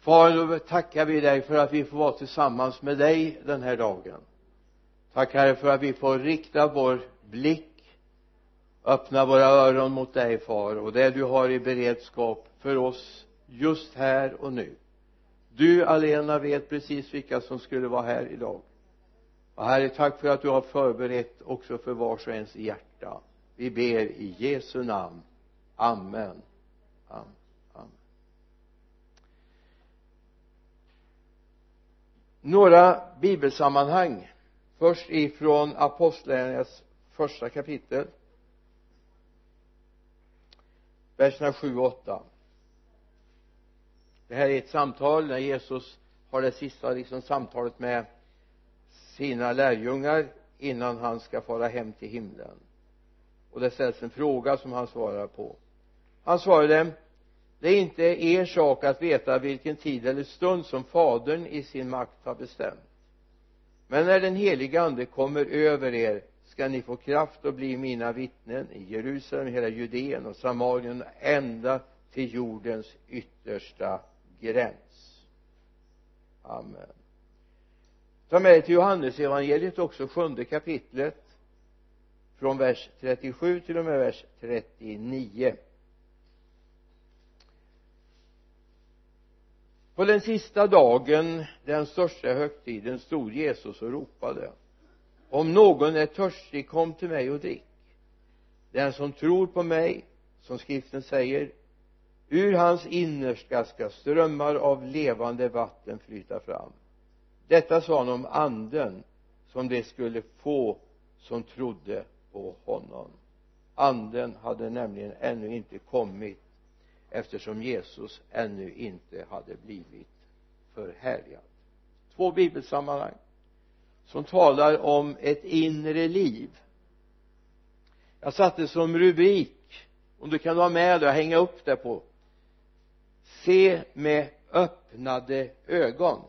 far då tackar vi dig för att vi får vara tillsammans med dig den här dagen. Tack herre för att vi får rikta vår blick öppna våra öron mot dig far och det du har i beredskap för oss just här och nu. Du alena vet precis vilka som skulle vara här idag. Och herre tack för att du har förberett också för vars och ens hjärta. Vi ber i Jesu namn. Amen, amen. Några bibelsammanhang. Först ifrån apostlagärningarnas första kapitel. Verserna 7 och 8 det här är ett samtal när Jesus har det sista liksom samtalet med sina lärjungar innan han ska fara hem till himlen. Och det ställs en fråga som han svarar på. Han svarade det är inte er sak att veta vilken tid eller stund som fadern i sin makt har bestämt. Men när den helige ande kommer över er ska ni få kraft att bli mina vittnen i Jerusalem, hela Judeen och Samarien ända till jordens yttersta gräns. Amen. Ta med dig till Johannes evangeliet också sjunde kapitlet från vers 37 till och med vers 39 på den sista dagen den största högtiden stod Jesus och ropade. Om någon är törstig kom till mig och drick. Den som tror på mig som skriften säger ur hans innersta ska strömmar av levande vatten flyta fram. Detta sa han om anden som de skulle få som trodde på honom. Anden hade nämligen ännu inte kommit eftersom Jesus ännu inte hade blivit förhärligad två bibelsammanhang som talar om ett inre liv. Jag satte som rubrik om du kan vara med och hänga upp det på. Se med öppnade ögon.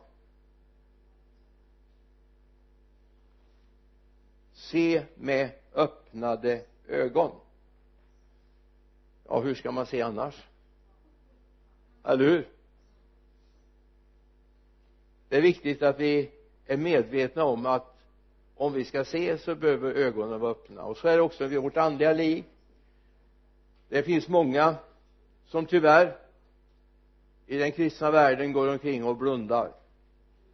Se med öppnade ögon. Ja hur ska man se annars? Eller hur? Det är viktigt att vi är medvetna om att om vi ska se så behöver ögonen vara öppna. Och så är det också i vårt andliga liv. Det finns många som tyvärr i den kristna världen går omkring och blundar.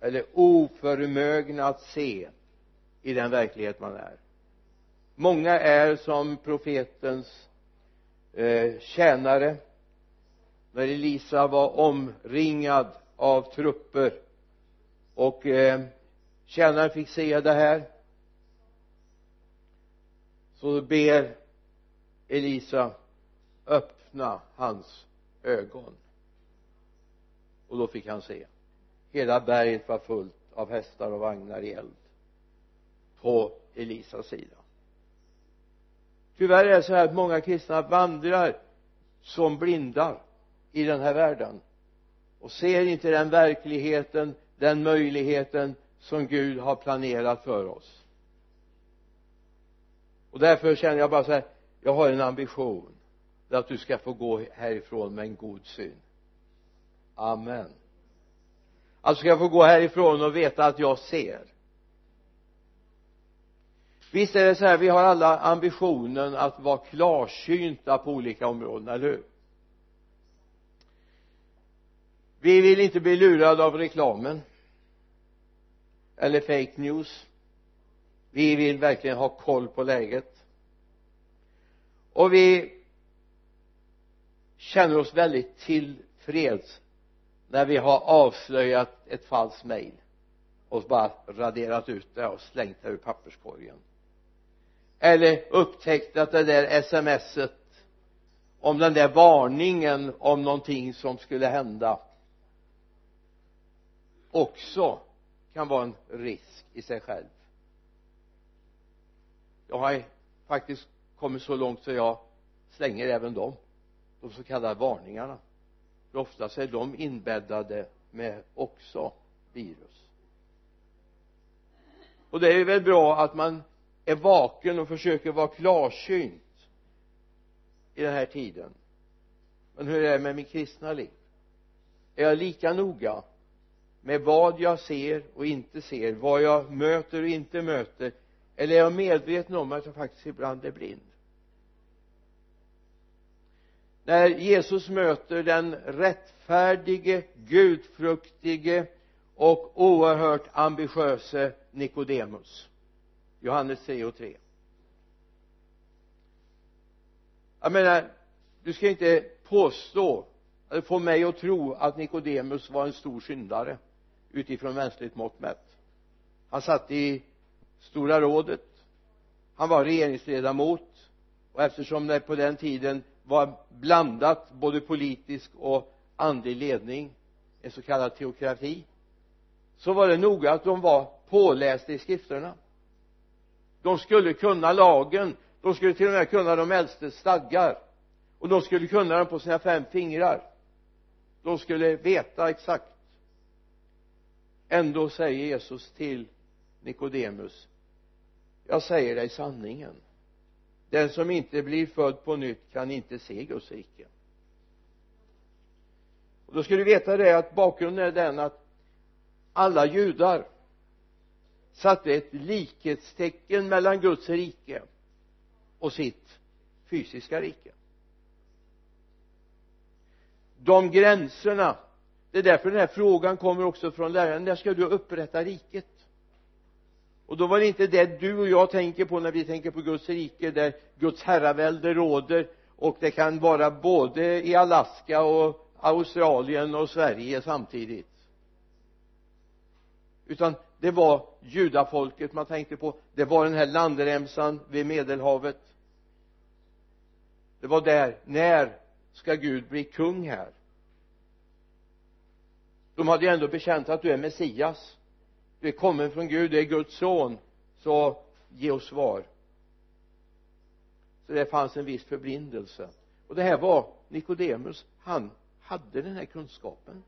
Eller oförmögna att se i den verklighet man är. Många är som profetens eh, tjänare när Elisa var omringad av trupper och eh, tjänaren fick se det här så ber Elisa öppna hans ögon. Och då fick han se. Hela berget var fullt av hästar och vagnar i eld på Elisas sida. Tyvärr är det så här att många kristna vandrar som blindar i den här världen. Och ser inte den verkligheten den möjligheten som Gud har planerat för oss. Och därför känner jag bara så här jag har en ambition. Att du ska få gå härifrån med en god syn. Amen. Alltså ska jag få gå härifrån och veta att jag ser. Visst är det så här vi har alla ambitionen att vara klarsynta på olika områden, eller hur? Vi vill inte bli lurade av reklamen. Eller fake news. Vi vill verkligen ha koll på läget. Och vi känner oss väldigt tillfreds när vi har avslöjat ett falskt mejl och bara raderat ut det och slängt det ur papperskorgen. Eller upptäckt att det där smset om den där varningen om någonting som skulle hända också kan vara en risk i sig själv. Jag har faktiskt kommit så långt så jag slänger även dem de så kallade varningarna. För oftast är de inbäddade med också virus. Och det är väl bra att man är vaken och försöker vara klarsynt i den här tiden. Men hur är det med mitt kristna liv? Är jag lika noga med vad jag ser och inte ser vad jag möter och inte möter eller är jag medveten om att jag faktiskt ibland är blind? När Jesus möter den rättfärdige gudfruktige och oerhört ambitiöse Nikodemus Johannes 3 och 3 jag menar du ska inte påstå eller få mig att tro att Nikodemus var en stor syndare utifrån mänskligt mått mätt. Han satt i stora rådet. Han var regeringsledamot. Och eftersom det på den tiden var blandat både politisk och andlig ledning en så kallad teokrati så var det noga att de var pålästa i skrifterna. De skulle kunna lagen. De skulle till och med kunna de äldstes stadgar. Och de skulle kunna dem på sina fem fingrar. De skulle veta exakt ändå säger Jesus till Nikodemus jag säger dig sanningen. Den som inte blir född på nytt kan inte se Guds rike. Och då ska du veta det att bakgrunden är den att alla judar satte ett likhetstecken mellan Guds rike och sitt fysiska rike. De gränserna det är därför den här frågan kommer också från läraren. När ska du upprätta riket? Och då var det inte det du och jag tänker på när vi tänker på Guds rike där Guds herravälde råder och det kan vara både i Alaska och Australien och Sverige samtidigt. Utan det var judafolket man tänkte på. Det var den här landremsan vid medelhavet. Det var där. När ska Gud bli kung här? De hade ju ändå bekänt att du är Messias. Du är kommen från Gud, du är Guds son. Så ge oss svar. Så det fanns en viss förblindelse och det här var Nikodemus. Han hade den här kunskapen.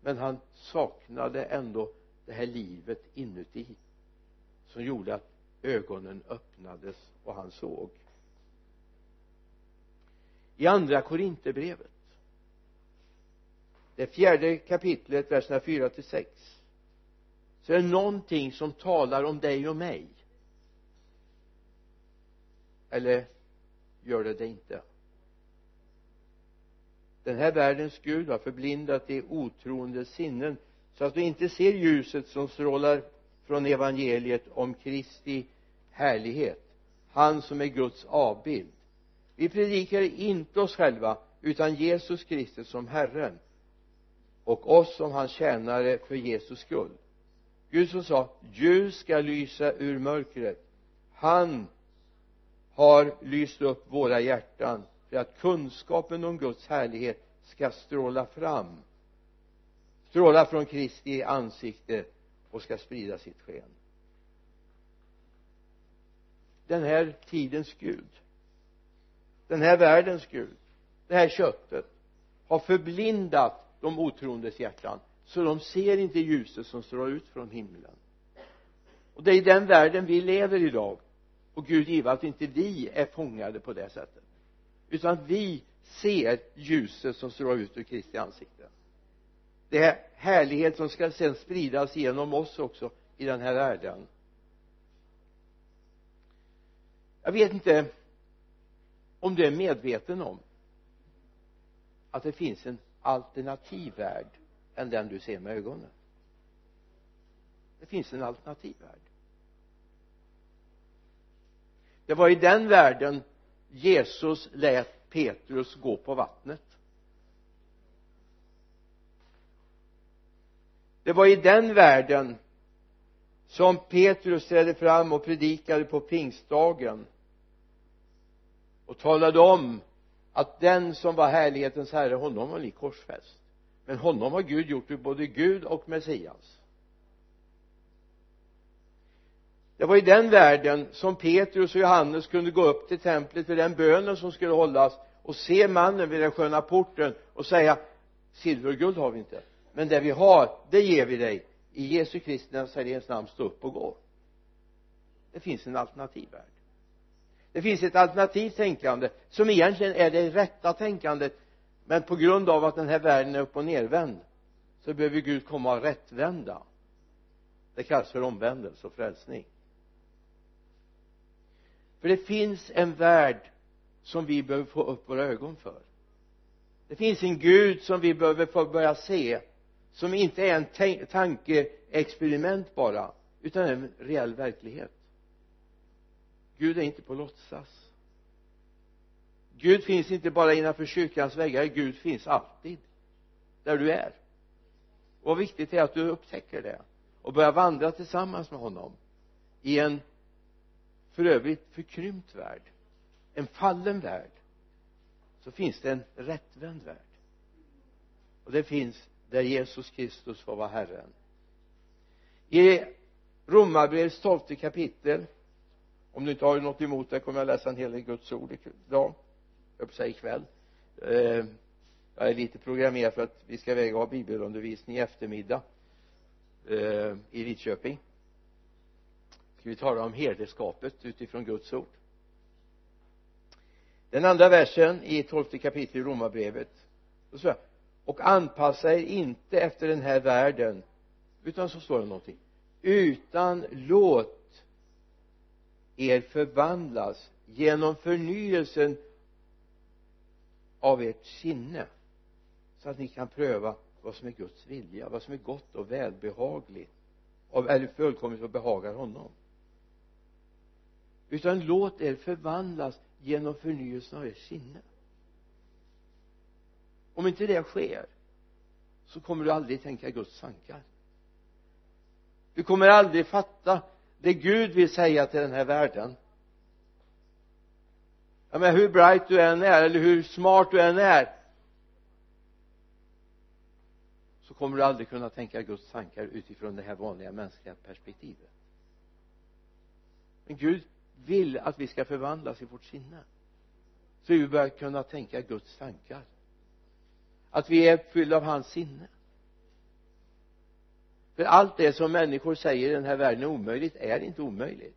Men han saknade ändå det här livet inuti som gjorde att ögonen öppnades och han såg. I andra korinterbrevet det fjärde kapitlet verserna 4 till 6 så är det någonting som talar om dig och mig. Eller gör det det inte? Den här världens Gud har förblindat de otroende sinnen så att du inte ser ljuset som strålar från evangeliet om Kristi härlighet. Han som är Guds avbild. Vi predikar inte oss själva utan Jesus Kristus som Herren och oss som hans tjänare för Jesus skull. Gud som sa ljus ska lysa ur mörkret. Han har lyst upp våra hjärtan för att kunskapen om Guds härlighet ska stråla fram. Stråla från Kristi ansikte och ska sprida sitt sken. Den här tidens Gud den här världens Gud det här köttet har förblindat de otroendes hjärtan så de ser inte ljuset som strålar ut från himlen. Och det är i den världen vi lever idag. Och Gud give att inte vi är fångade på det sättet. Utan vi ser ljuset som strålar ut ur Kristi ansikte. Det är härlighet som ska sedan spridas genom oss också i den här världen. Jag vet inte om du är medveten om att det finns en alternativ värld än den du ser med ögonen. Det finns en alternativ värld. Det var i den världen Jesus lät Petrus gå på vattnet. Det var i den världen som Petrus trädde fram och predikade på pingstdagen och talade om att den som var härlighetens herre honom var ni korsfäst. Men honom har Gud gjort till både Gud och Messias. Det var i den världen som Petrus och Johannes kunde gå upp till templet vid den bönen som skulle hållas och se mannen vid den sköna porten och säga silver och guld har vi inte men det vi har det ger vi dig. I Jesu Kristi Nazarens namn stå upp och gå. Det finns en alternativ värld det finns ett alternativt tänkande som egentligen är det rätta tänkandet men på grund av att den här världen är upp och nervänd så behöver Gud komma och rättvända. Det kallas för omvändelse och frälsning. För det finns en värld som vi behöver få upp våra ögon för. Det finns en Gud som vi behöver få börja se som inte är en tankeexperiment bara utan en reell verklighet. Gud är inte på låtsas. Gud finns inte bara innanför kyrkans väggar Gud finns alltid där du är. Och vad viktigt är att du upptäcker det och börjar vandra tillsammans med honom i en för övrigt förkrympt värld en fallen värld så finns det en rättvänd värld. Och det finns där Jesus Kristus får vara Herren. I Romarbrevets tolfte kapitel om du inte har något emot det kommer jag läsa en hel del Guds ord idag. Jag på säga ikväll. Eh, jag är lite programmerad för att vi ska väga ha bibelundervisning i eftermiddag eh, i Lidköping. Ska vi tala om herdeskapet utifrån Guds ord? Den andra versen i tolfte kapitlet i romarbrevet. Så och anpassa er inte efter den här världen utan så står det någonting. Utan låt er förvandlas genom förnyelsen av ert sinne så att ni kan pröva vad som är Guds vilja vad som är gott och välbehagligt eller fullkomligt och behagar honom. Utan låt er förvandlas genom förnyelsen av ert sinne. Om inte det sker så kommer du aldrig tänka Guds tankar. Du kommer aldrig fatta det Gud vill säga till den här världen. Ja men hur bright du än är eller hur smart du än är så kommer du aldrig kunna tänka Guds tankar utifrån det här vanliga mänskliga perspektivet. Men Gud vill att vi ska förvandlas i vårt sinne. Så vi börjar kunna tänka Guds tankar. Att vi är fyllda av hans sinne för allt det som människor säger i den här världen är omöjligt är inte omöjligt.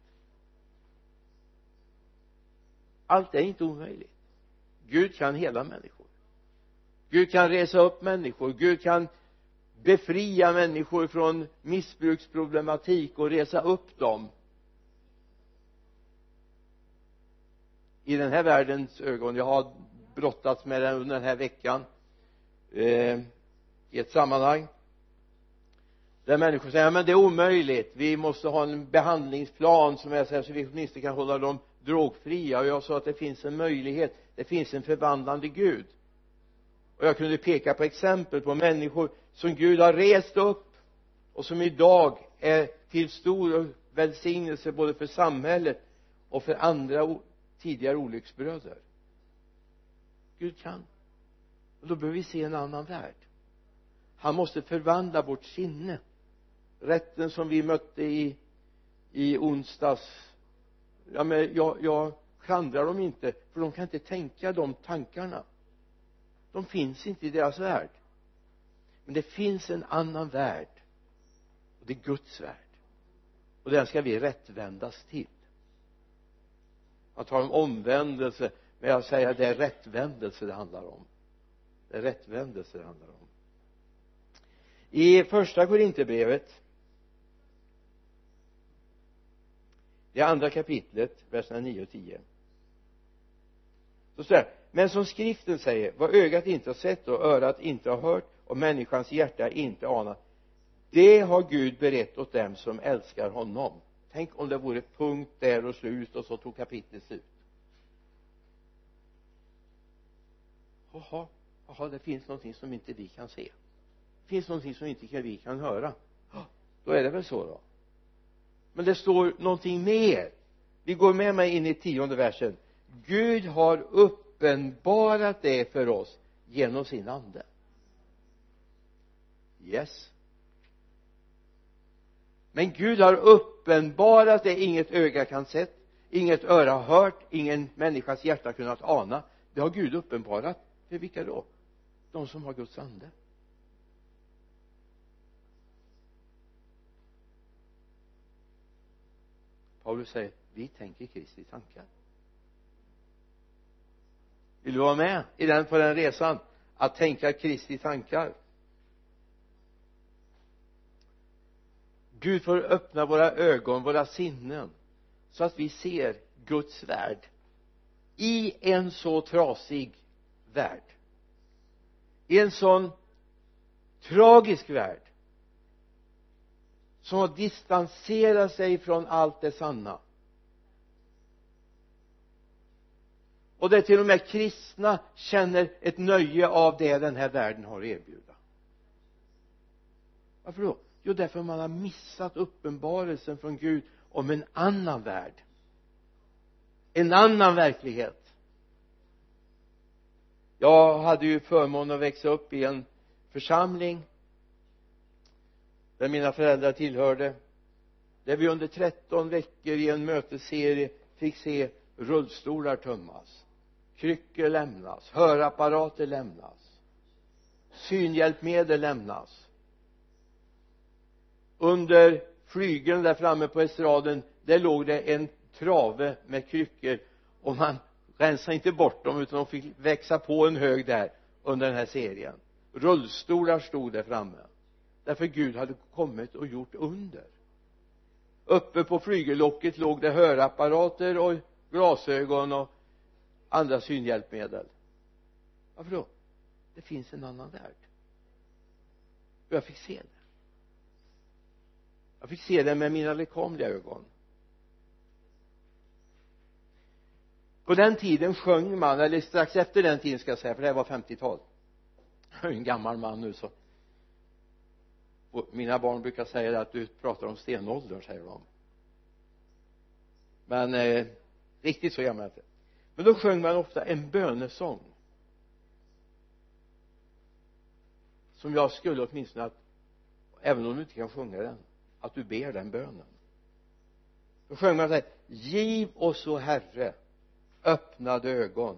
Allt är inte omöjligt. Gud kan hela människor. Gud kan resa upp människor. Gud kan befria människor från missbruksproblematik och resa upp dem. I den här världens ögon jag har brottats med den under den här veckan eh, i ett sammanhang där människor säger ja, men det är omöjligt. Vi måste ha en behandlingsplan som är så här så vi åtminstone kan hålla dem drogfria. Och jag sa att det finns en möjlighet. Det finns en förvandlande Gud. Och jag kunde peka på exempel på människor som Gud har rest upp och som idag är till stor välsignelse både för samhället och för andra tidigare olycksbröder. Gud kan. Och då behöver vi se en annan värld. Han måste förvandla vårt sinne rätten som vi mötte i i onsdags. Ja men jag, jag klandrar dem inte för de kan inte tänka de tankarna. De finns inte i deras värld. Men det finns en annan värld. Och det är Guds värld. Och den ska vi rättvändas till. Man talar om omvändelse men jag säger att det är rättvändelse det handlar om. Det är rättvändelse det handlar om. I första korinthierbrevet det andra kapitlet verserna 9 och 10 så står det men som skriften säger vad ögat inte har sett och örat inte har hört och människans hjärta inte anat det har Gud berett åt dem som älskar honom. Tänk om det vore punkt där och slut och så tog kapitlet slut. Jaha jaha det finns någonting som inte vi kan se. Det finns någonting som inte vi kan höra. Då är det väl så då men det står någonting mer. Vi går med mig in i tionde versen. Gud har uppenbarat det för oss genom sin ande. Yes. Men Gud har uppenbarat det inget öga kan sett inget öra har hört ingen människas hjärta kunnat ana. Det har Gud uppenbarat. För vilka då? De som har Guds ande. Paulus säger vi tänker Kristi tankar. Vill du vara med i den på den resan? Att tänka Kristi tankar. Gud får öppna våra ögon, våra sinnen så att vi ser Guds värld i en så trasig värld. I en sån tragisk värld som har distanserat sig från allt det sanna. Och där till och med kristna känner ett nöje av det den här världen har att erbjuda. Varför då? Jo därför man har missat uppenbarelsen från Gud om en annan värld. En annan verklighet. Jag hade ju förmånen att växa upp i en församling där mina föräldrar tillhörde där vi under 13 veckor i en mötesserie fick se rullstolar tömmas kryckor lämnas hörapparater lämnas synhjälpmedel lämnas. Under flygeln där framme på estraden där låg det en trave med kryckor. Och man rensade inte bort dem utan de fick växa på en hög där under den här serien. Rullstolar stod där framme därför Gud hade kommit och gjort under. Uppe på flygellocket låg det hörapparater och glasögon och andra synhjälpmedel. Varför då? Det finns en annan värld. Och jag fick se det. Jag fick se det med mina lekamliga ögon. På den tiden sjöng man eller strax efter den tiden ska jag säga för det här var 50-tal jag är en gammal man nu så och mina barn brukar säga att du pratar om stenåldern säger de. Men eh, riktigt så gammal inte. Men då sjöng man ofta en bönesång. Som jag skulle åtminstone att även om du inte kan sjunga den att du ber den bönen. Då sjöng man så här giv oss o herre öppnade ögon.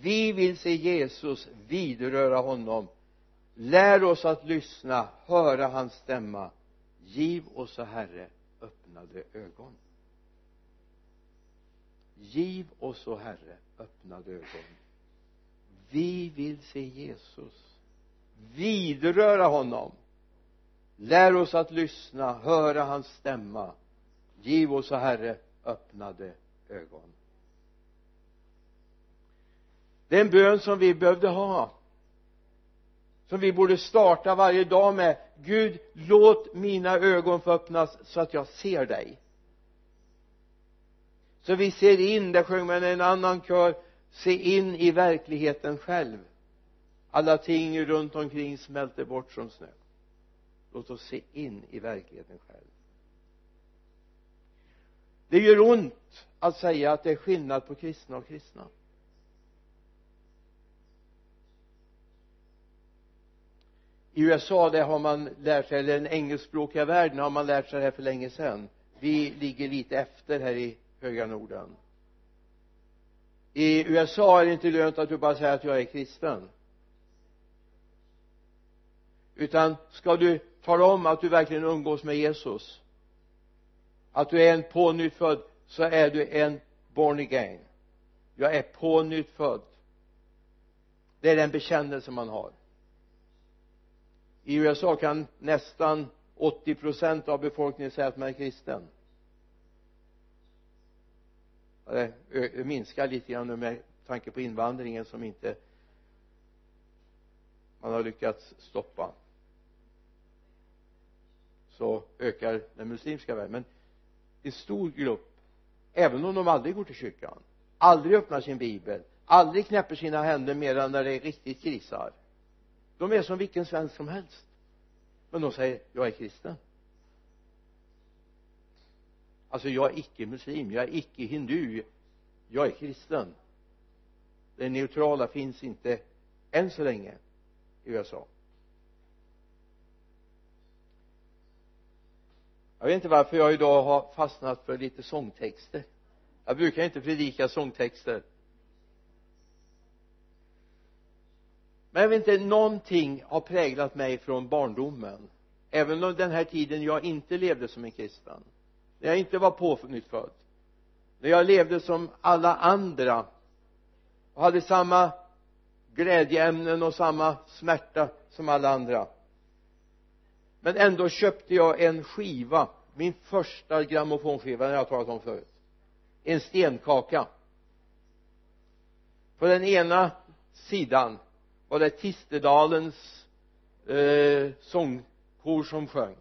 Vi vill se Jesus vidröra honom lär oss att lyssna höra hans stämma. Giv oss o herre öppnade ögon. Giv oss o herre öppnade ögon. Vi vill se Jesus. Vidröra honom. Lär oss att lyssna höra hans stämma. Giv oss o herre öppnade ögon. Det är en bön som vi behövde ha som vi borde starta varje dag med. Gud låt mina ögon få öppnas så att jag ser dig. Så vi ser in, där sjöng man en annan kör se in i verkligheten själv. Alla ting runt omkring smälter bort som snö. Låt oss se in i verkligheten själv. Det gör ont att säga att det är skillnad på kristna och kristna. I USA där har man lärt sig eller den engelskspråkiga världen har man lärt sig det här för länge sedan. Vi ligger lite efter här i höga norden. I USA är det inte lönt att du bara säger att jag är kristen. Utan ska du tala om att du verkligen umgås med Jesus att du är en pånyttfödd så är du en born again. Jag är pånyttfödd. Det är den bekännelse man har i USA kan nästan 80 procent av befolkningen säga att man är kristen. Det minskar lite grann nu med tanke på invandringen som inte man har lyckats stoppa. Så ökar den muslimska världen. Men en stor grupp även om de aldrig går till kyrkan aldrig öppnar sin bibel aldrig knäpper sina händer mer än när det riktigt krisar de är som vilken svensk som helst. Men de säger jag är kristen. Alltså jag är icke muslim jag är icke hindu jag är kristen. Det neutrala finns inte än så länge i USA. Jag vet inte varför jag idag har fastnat för lite sångtexter. Jag brukar inte predika sångtexter. Men jag vet inte någonting har präglat mig från barndomen. Även om den här tiden jag inte levde som en kristen. När jag inte var pånyttfödd. När jag levde som alla andra. Och hade samma glädjeämnen och samma smärta som alla andra. Men ändå köpte jag en skiva. Min första grammofonskiva den har jag talat om förut. En stenkaka. På den ena sidan var det Tistedalens eh, sångkor som sjöng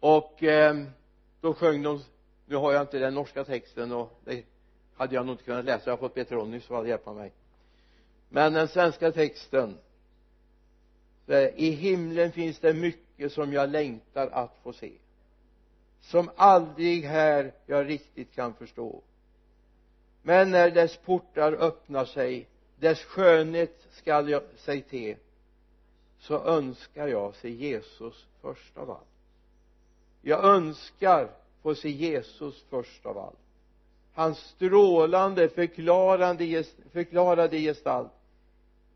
och eh, då sjöng de nu har jag inte den norska texten och det hade jag nog inte kunnat läsa jag har fått be Ronny som hade hjälpa mig. Men den svenska texten i himlen finns det mycket som jag längtar att få se. Som aldrig här jag riktigt kan förstå men när dess portar öppnar sig dess skönhet skall jag sig te så önskar jag se Jesus först av allt. Jag önskar få se Jesus först av allt. Hans strålande förklarande, förklarade gestalt.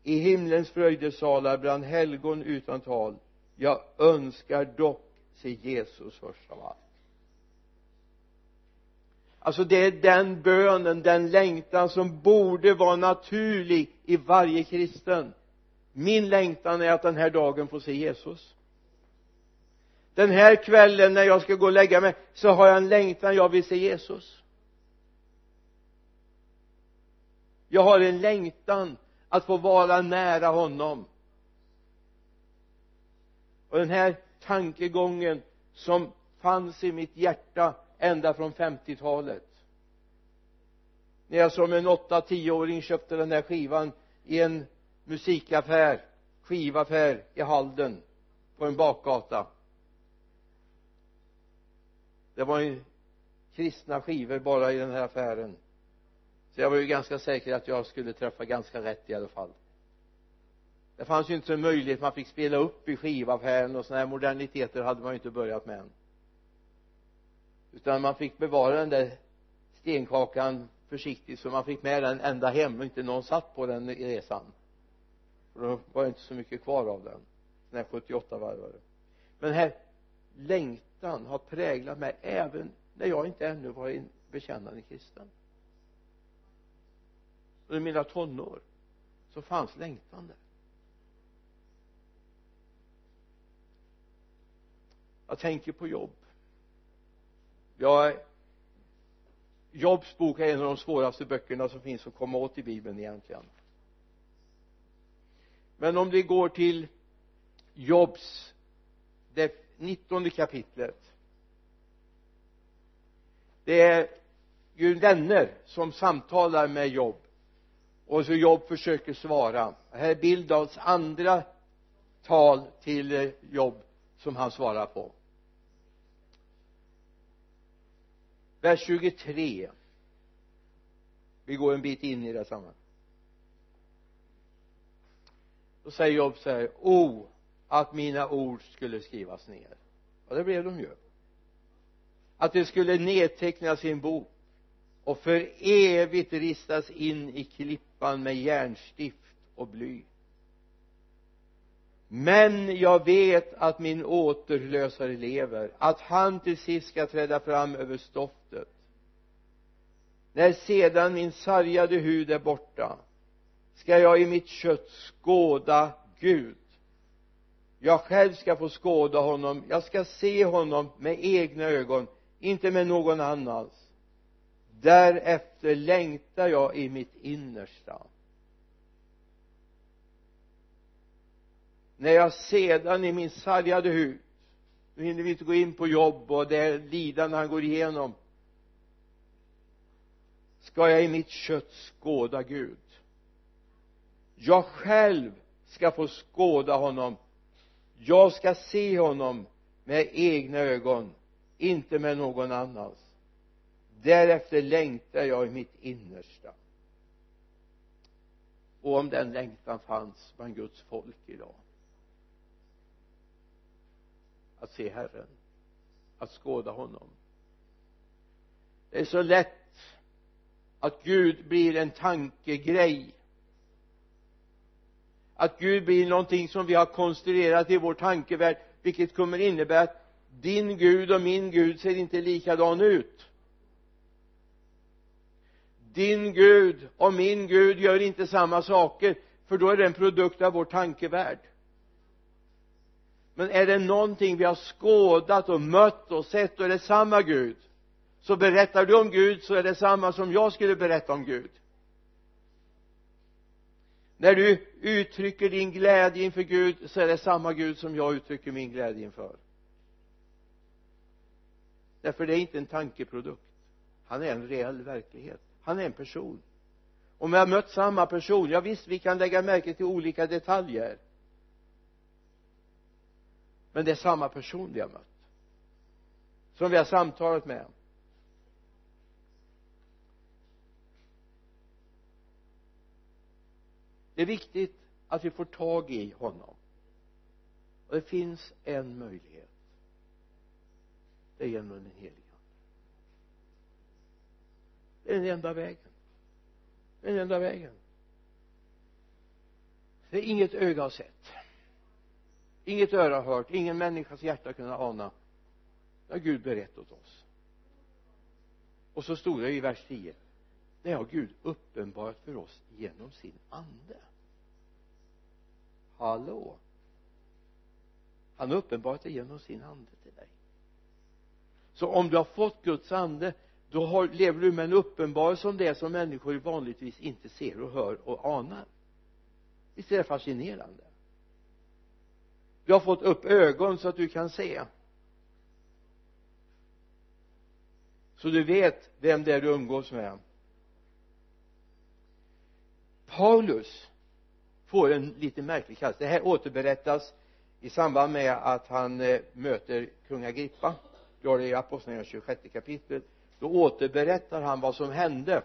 I himlens fröjdesalar bland helgon utan tal. Jag önskar dock se Jesus först av allt alltså det är den bönen, den längtan som borde vara naturlig i varje kristen. Min längtan är att den här dagen få se Jesus. Den här kvällen när jag ska gå och lägga mig så har jag en längtan, jag vill se Jesus. Jag har en längtan att få vara nära honom. Och den här tankegången som fanns i mitt hjärta ända från 50-talet när jag som en 8-10-åring köpte den här skivan i en musikaffär skivaffär i Halden på en bakgata. Det var ju kristna skivor bara i den här affären. Så jag var ju ganska säker att jag skulle träffa ganska rätt i alla fall. Det fanns ju inte så möjlighet man fick spela upp i skivaffären och sådana här moderniteter hade man ju inte börjat med än utan man fick bevara den där stenkakan försiktigt så man fick med den ända hem och inte någon satt på den i resan. För då var det inte så mycket kvar av den. Den här 78 varvare men den här längtan har präglat mig även när jag inte ännu var en bekännande kristen. Under mina tonår så fanns längtan där. Jag tänker på jobb ja Jobs bok är en av de svåraste böckerna som finns att komma åt i bibeln egentligen. Men om vi går till Jobs det nittonde kapitlet. Det är ju vänner som samtalar med Job och så Job försöker svara. Här är Bildals andra tal till Job som han svarar på. Vers 23 vi går en bit in i det sammanhanget. Då säger Job så här o att mina ord skulle skrivas ner. Och det blev de ju. Att det skulle nedtecknas i en bok och för evigt ristas in i klippan med järnstift och bly men jag vet att min återlösare lever att han till sist ska träda fram över stoftet. När sedan min sargade hud är borta ska jag i mitt kött skåda Gud. Jag själv ska få skåda honom jag ska se honom med egna ögon inte med någon annans. Därefter längtar jag i mitt innersta. När jag sedan i min sargade hud nu hinner vi inte gå in på jobb och det lidande han går igenom ska jag i mitt kött skåda Gud. Jag själv ska få skåda honom. Jag ska se honom med egna ögon inte med någon annans. Därefter längtar jag i mitt innersta. Och om den längtan fanns bland Guds folk idag att se Herren att skåda honom. Det är så lätt att Gud blir en tankegrej. Att Gud blir någonting som vi har konstruerat i vår tankevärld vilket kommer innebära att din Gud och min Gud ser inte likadan ut. Din Gud och min Gud gör inte samma saker för då är det en produkt av vår tankevärld men är det någonting vi har skådat och mött och sett och är det samma Gud. Så berättar du om Gud så är det samma som jag skulle berätta om Gud. När du uttrycker din glädje inför Gud så är det samma Gud som jag uttrycker min glädje inför. Därför det är inte en tankeprodukt. Han är en reell verklighet. Han är en person. Om vi har mött samma person ja visst vi kan lägga märke till olika detaljer men det är samma person vi har mött. Som vi har samtalat med. Det är viktigt att vi får tag i honom. Och det finns en möjlighet. Det är genom den helige ande. Det är den enda vägen. Det är den enda vägen. Det är inget öga har sett inget öra har hört ingen människas hjärta kunnat ana. Det har Gud berett åt oss. Och så stod det i vers 10 det har Gud uppenbarat för oss genom sin ande. Hallå? Han har uppenbarat det genom sin ande till dig. Så om du har fått Guds ande då har, lever du med en uppenbarelse om det som människor vanligtvis inte ser och hör och anar. Visst är det fascinerande? Du har fått upp ögon så att du kan se. Så du vet vem det är du umgås med. Paulus får en lite märklig kallelse. Det här återberättas i samband med att han eh, möter kung Agrippa. Du har det i apostlagärningarna 26 kapitel. Då återberättar han vad som hände.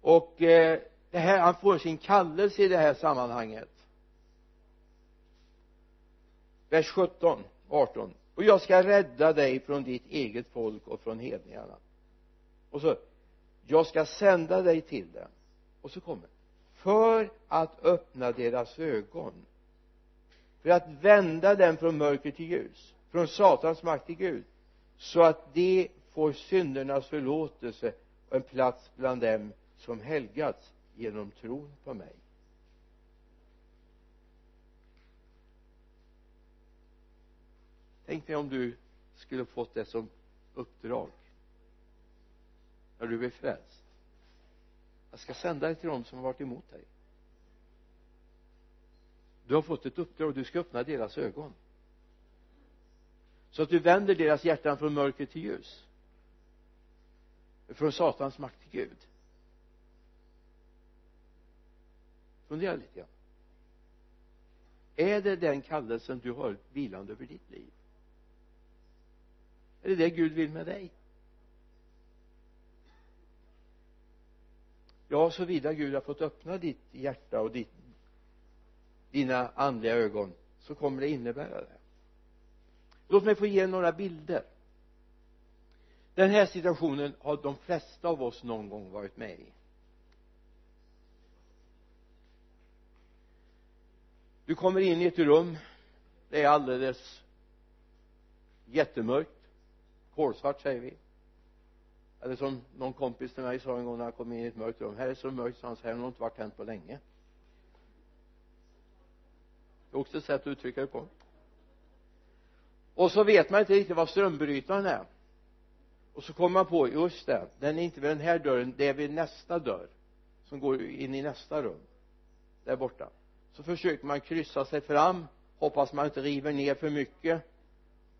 Och eh, det här, han får sin kallelse i det här sammanhanget. Vers 17 18 och jag ska rädda dig från ditt eget folk och från hedningarna. Och så jag ska sända dig till dem. Och så kommer för att öppna deras ögon. För att vända dem från mörker till ljus från satans makt till Gud. Så att de får syndernas förlåtelse och en plats bland dem som helgats genom tron på mig. Tänk dig om du skulle fått det som uppdrag när du blev frälst. Jag ska sända dig till dem som har varit emot dig. Du har fått ett uppdrag du ska öppna deras ögon. Så att du vänder deras hjärtan från mörker till ljus från satans makt till Gud. Fundera lite grann. Är det den kallelsen du har vilande över ditt liv? Är det det Gud vill med dig? Ja såvida Gud har fått öppna ditt hjärta och ditt, dina andliga ögon så kommer det innebära det. Låt mig få ge några bilder. Den här situationen har de flesta av oss någon gång varit med i. du kommer in i ett rum. Det är alldeles jättemörkt. Kolsvart säger vi. Eller som någon kompis till mig sa en gång när han kom in i ett mörkt rum. Här är så mörkt så han säger här har nog inte varit tänt på länge. Det är också ett sätt att uttrycka det på. Och så vet man inte riktigt vad strömbrytaren är. Och så kommer man på just det den är inte vid den här dörren det är vid nästa dörr som går in i nästa rum. Där borta så försöker man kryssa sig fram hoppas man inte river ner för mycket.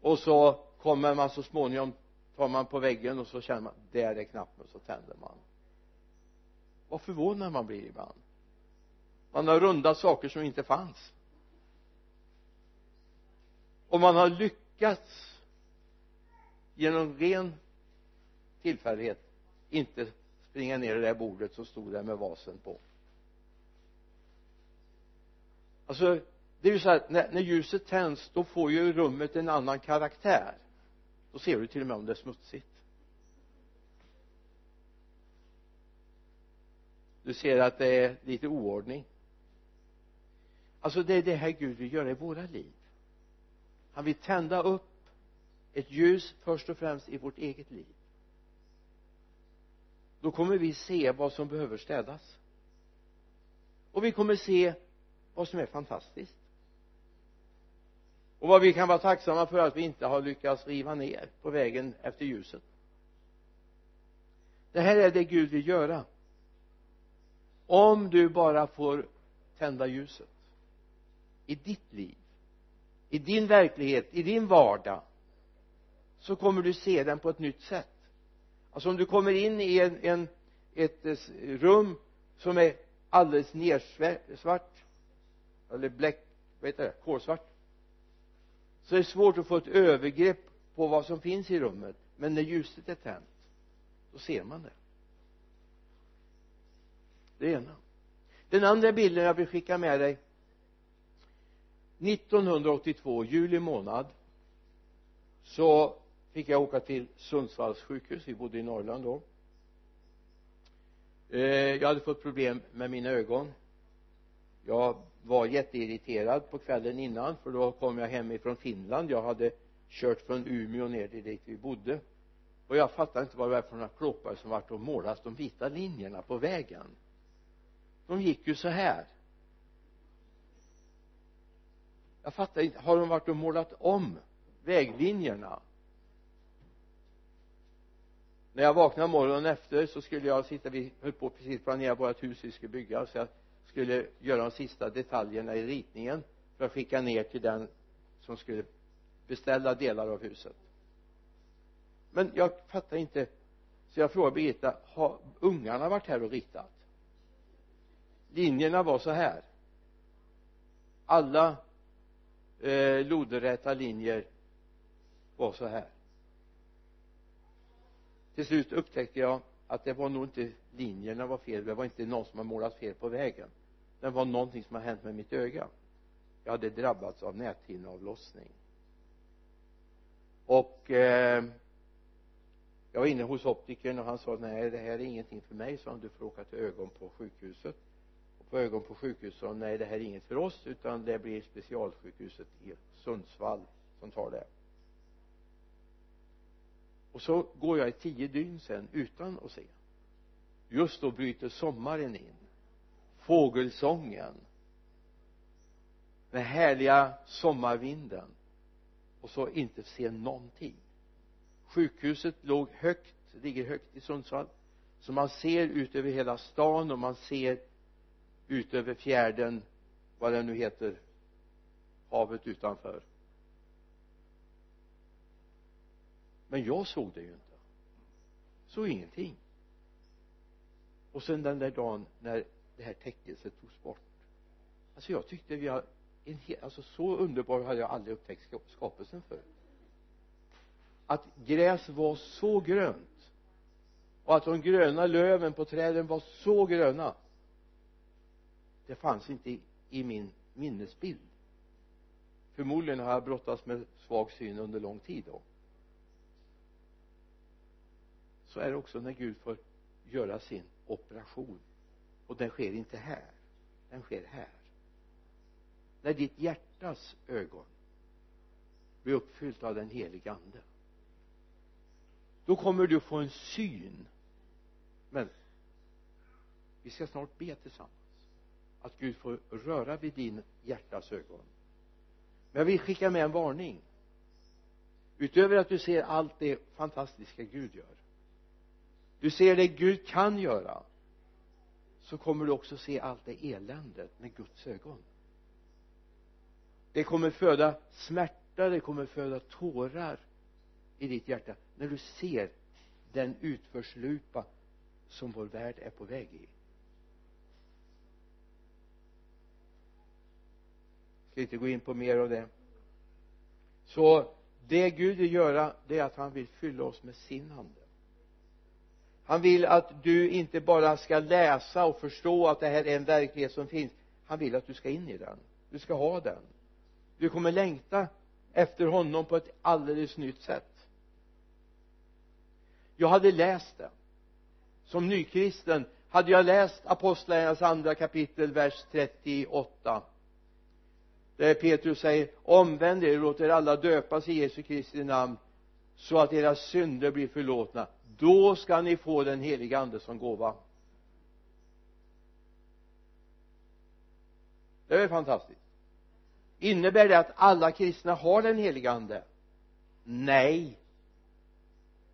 Och så kommer man så småningom tar man på väggen och så känner man där är knappen och så tänder man. Vad förvånad man blir ibland. Man har rundat saker som inte fanns. Och man har lyckats genom ren tillfällighet inte springa ner i det där bordet som stod där med vasen på alltså det är ju så här när, när ljuset tänds då får ju rummet en annan karaktär. Då ser du till och med om det är smutsigt. Du ser att det är lite oordning. Alltså det är det här Gud vill göra i våra liv. Han vill tända upp ett ljus först och främst i vårt eget liv. Då kommer vi se vad som behöver städas. Och vi kommer se vad som är fantastiskt. Och vad vi kan vara tacksamma för att vi inte har lyckats riva ner på vägen efter ljuset. Det här är det Gud vill göra. Om du bara får tända ljuset i ditt liv i din verklighet, i din vardag så kommer du se den på ett nytt sätt. Alltså om du kommer in i en, en ett eh, rum som är alldeles nersvart eller bläck, vad heter det, kolsvart. Så är det svårt att få ett övergrepp på vad som finns i rummet. Men när ljuset är tänt då ser man det. Det ena. Den andra bilden jag vill skicka med dig. 1982 juli månad så fick jag åka till Sundsvalls sjukhus. Vi bodde i Norrland då. Eh, jag hade fått problem med mina ögon. Jag var jätteirriterad på kvällen innan för då kom jag hem ifrån Finland. Jag hade kört från Umeå ner till dit vi bodde. Och jag fattade inte vad det var för några klåpare som vart och målat de vita linjerna på vägen. De gick ju så här. Jag fattar inte har de varit och målat om väglinjerna? När jag vaknade morgonen efter så skulle jag sitta vi höll på precis planera vårt hus vi skulle bygga. Så jag skulle göra de sista detaljerna i ritningen för att skicka ner till den som skulle beställa delar av huset. Men jag fattar inte. Så jag frågade Birgitta har ungarna varit här och ritat? Linjerna var så här. Alla eh, lodräta linjer var så här. Till slut upptäckte jag att det var nog inte linjerna var fel det var inte någon som har målat fel på vägen det var någonting som har hänt med mitt öga. Jag hade drabbats av näthinneavlossning. Och eh, jag var inne hos optikern och han sa nej det här är ingenting för mig sa han. Du får åka till ögon på sjukhuset. Och på ögon på sjukhuset sa nej det här är inget för oss utan det blir specialsjukhuset i Sundsvall som tar det. Och så går jag i tio dygn sen utan att se. Just då bryter sommaren in fågelsången. Den härliga sommarvinden. Och så inte se någonting. Sjukhuset låg högt, ligger högt i Sundsvall. Så man ser ut över hela stan och man ser ut över fjärden vad det nu heter havet utanför. Men jag såg det ju inte. Såg ingenting. Och sen den där dagen när det här täckelset togs bort. Alltså jag tyckte vi har en hel, alltså så underbar hade jag aldrig upptäckt skapelsen för att gräs var så grönt och att de gröna löven på träden var så gröna det fanns inte i, i min minnesbild. Förmodligen har jag brottats med svag syn under lång tid då. Så är det också när Gud får göra sin operation och den sker inte här. Den sker här. När ditt hjärtas ögon blir uppfyllt av den helige ande då kommer du få en syn. Men vi ska snart be tillsammans att Gud får röra vid din hjärtas ögon. Men jag vill skicka med en varning. Utöver att du ser allt det fantastiska Gud gör du ser det Gud kan göra så kommer du också se allt det eländet med Guds ögon. Det kommer föda smärta det kommer föda tårar i ditt hjärta när du ser den utförslupa som vår värld är på väg i. Jag ska inte gå in på mer av det. Så det Gud vill göra det är att han vill fylla oss med sin ande han vill att du inte bara ska läsa och förstå att det här är en verklighet som finns. Han vill att du ska in i den. Du ska ha den. Du kommer längta efter honom på ett alldeles nytt sätt. Jag hade läst det. Som nykristen hade jag läst apostlagärningarnas andra kapitel vers 38 där Petrus säger omvänd er och låt er alla döpas i Jesu Kristi namn så att era synder blir förlåtna då ska ni få den heliga ande som gåva. Det är fantastiskt. Innebär det att alla kristna har den heliga ande? Nej.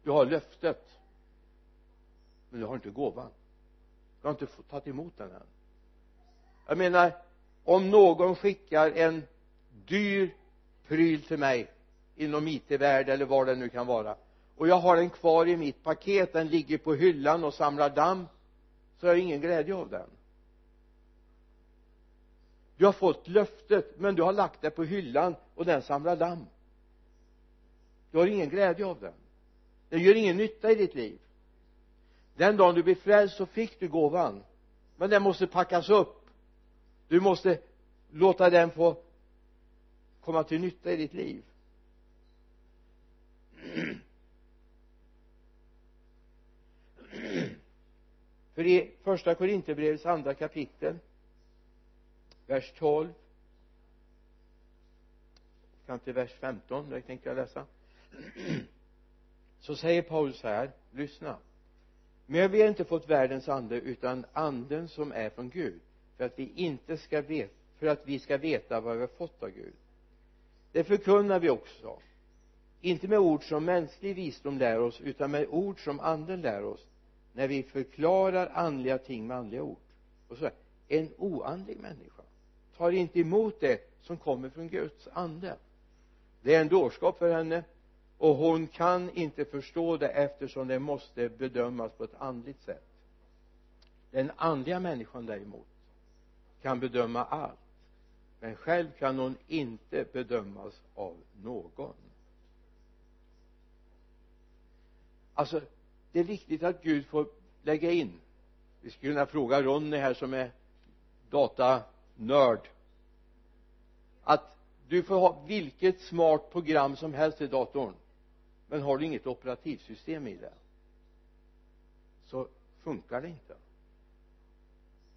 Du har löftet. Men du har inte gåvan. Du har inte fått tagit emot den än. Jag menar om någon skickar en dyr pryl till mig inom IT-värld eller vad det nu kan vara och jag har den kvar i mitt paket. Den ligger på hyllan och samlar damm. Så har jag ingen glädje av den. Du har fått löftet men du har lagt det på hyllan och den samlar damm. Du har ingen glädje av den. Den gör ingen nytta i ditt liv. Den dagen du blir frälst så fick du gåvan. Men den måste packas upp. Du måste låta den få komma till nytta i ditt liv. för i första Korinthierbrevets andra kapitel vers 12 kan till vers 15 det tänkte jag läsa så säger Paulus här lyssna. Men vi har inte fått världens ande utan anden som är från Gud för att vi inte ska veta för att vi ska veta vad vi har fått av Gud. Det förkunnar vi också. Inte med ord som mänsklig visdom lär oss utan med ord som anden lär oss när vi förklarar andliga ting med andliga ord. Och så en oandlig människa tar inte emot det som kommer från Guds ande. Det är en dårskap för henne och hon kan inte förstå det eftersom det måste bedömas på ett andligt sätt. Den andliga människan däremot kan bedöma allt men själv kan hon inte bedömas av någon. Alltså det är viktigt att Gud får lägga in. Vi skulle kunna fråga Ronny här som är datanörd. Att du får ha vilket smart program som helst i datorn men har du inget operativsystem i det så funkar det inte.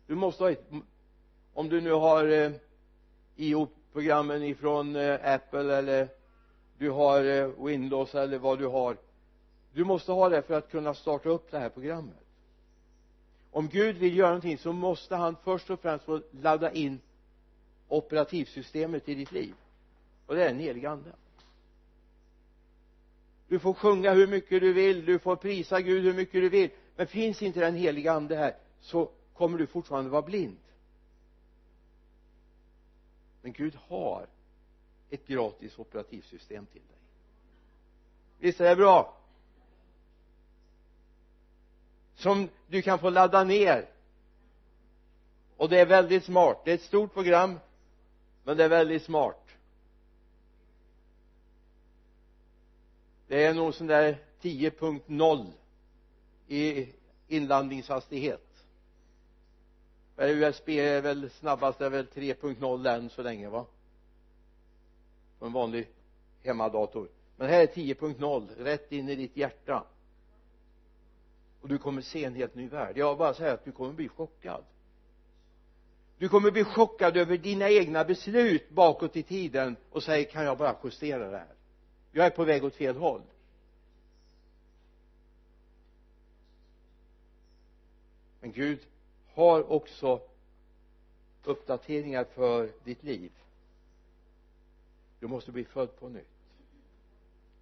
Du måste ha ett om du nu har eh, IO-programmen ifrån eh, Apple eller du har eh, Windows eller vad du har du måste ha det för att kunna starta upp det här programmet. Om Gud vill göra någonting så måste han först och främst få ladda in operativsystemet i ditt liv. Och det är den helige ande. Du får sjunga hur mycket du vill du får prisa Gud hur mycket du vill. Men finns inte den helige ande här så kommer du fortfarande vara blind. Men Gud har ett gratis operativsystem till dig. Visst är det bra? Som du kan få ladda ner. Och det är väldigt smart. Det är ett stort program men det är väldigt smart. Det är nog sån där 10.0 i inlandningshastighet. USB är väl snabbast är väl 3.0 än så länge va? På en vanlig hemmadator. Men här är 10.0 rätt in i ditt hjärta och du kommer se en helt ny värld. Jag bara säger att du kommer bli chockad. Du kommer bli chockad över dina egna beslut bakåt i tiden och säger kan jag bara justera det här? Jag är på väg åt fel håll. Men Gud har också uppdateringar för ditt liv. Du måste bli född på nytt.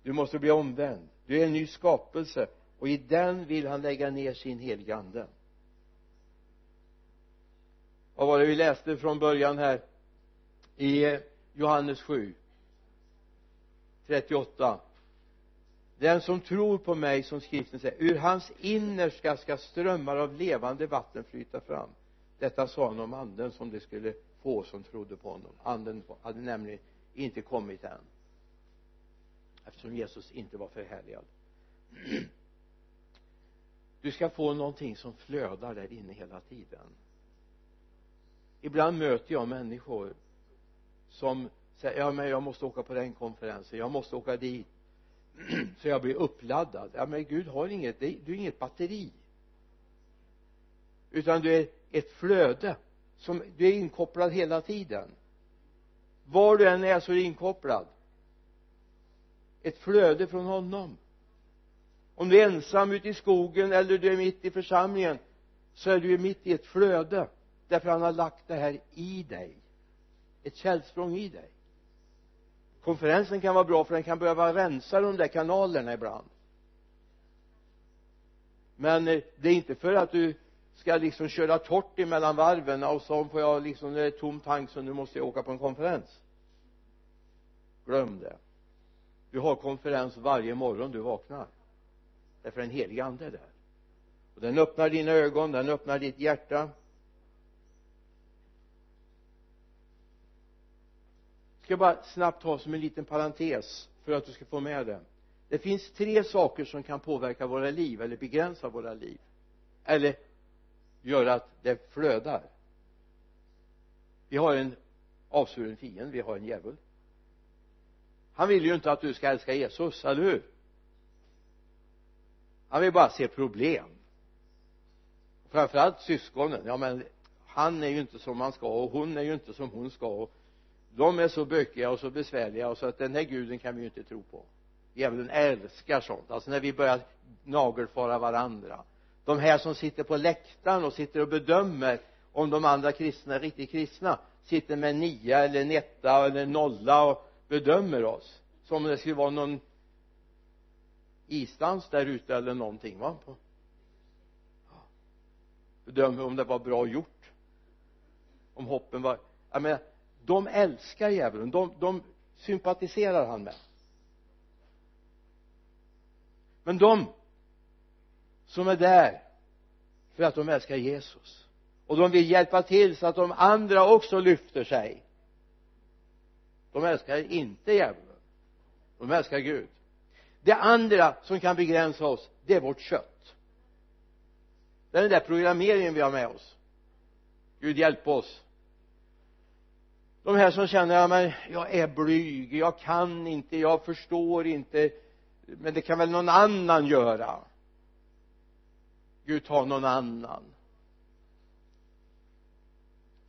Du måste bli omvänd. Du är en ny skapelse och i den vill han lägga ner sin heliga ande. Vad var det vi läste från början här? I eh, Johannes 7 38 den som tror på mig som skriften säger ur hans innerska ska strömmar av levande vatten flyta fram. Detta sa han om anden som det skulle få som trodde på honom. Anden hade nämligen inte kommit än eftersom Jesus inte var förhärligad. du ska få någonting som flödar där inne hela tiden. Ibland möter jag människor som säger ja men jag måste åka på den konferensen jag måste åka dit. Så jag blir uppladdad. Ja men Gud har inget du är inget batteri. Utan du är ett flöde som du är inkopplad hela tiden. Var du än är så är du inkopplad. Ett flöde från honom om du är ensam ute i skogen eller du är mitt i församlingen så är du ju mitt i ett flöde därför han har lagt det här i dig. Ett källsprång i dig. Konferensen kan vara bra för den kan behöva rensa de där kanalerna ibland. Men eh, det är inte för att du ska liksom köra torrt emellan varven och så får jag liksom när det är tom tank så nu måste jag åka på en konferens. Glöm det. Du har konferens varje morgon du vaknar därför den helige ande är där. Och den öppnar dina ögon, den öppnar ditt hjärta. Jag ska bara snabbt ta som en liten parentes för att du ska få med det. Det finns tre saker som kan påverka våra liv eller begränsa våra liv. Eller göra att det flödar. Vi har en avsvuren fiende, vi har en djävul. Han vill ju inte att du ska älska Jesus, eller hur? Han vill bara se problem. Framförallt syskonen. Ja men han är ju inte som han ska och hon är ju inte som hon ska. Och de är så bökiga och så besvärliga och så att den här guden kan vi ju inte tro på. Djävulen älskar sånt. Alltså när vi börjar nagelfara varandra. De här som sitter på läktaren och sitter och bedömer om de andra kristna är riktigt kristna sitter med nia eller en etta eller en nolla och bedömer oss som om det skulle vara någon isdans där ute eller någonting va? Bedömer om det var bra gjort. Om hoppen var jag menar de älskar djävulen. De, de sympatiserar han med. Men de som är där för att de älskar Jesus. Och de vill hjälpa till så att de andra också lyfter sig. De älskar inte djävulen. De älskar Gud det andra som kan begränsa oss det är vårt kött. Det är den där programmeringen vi har med oss. Gud hjälp oss. De här som känner ja men jag är blyg jag kan inte jag förstår inte men det kan väl någon annan göra? Gud ta någon annan.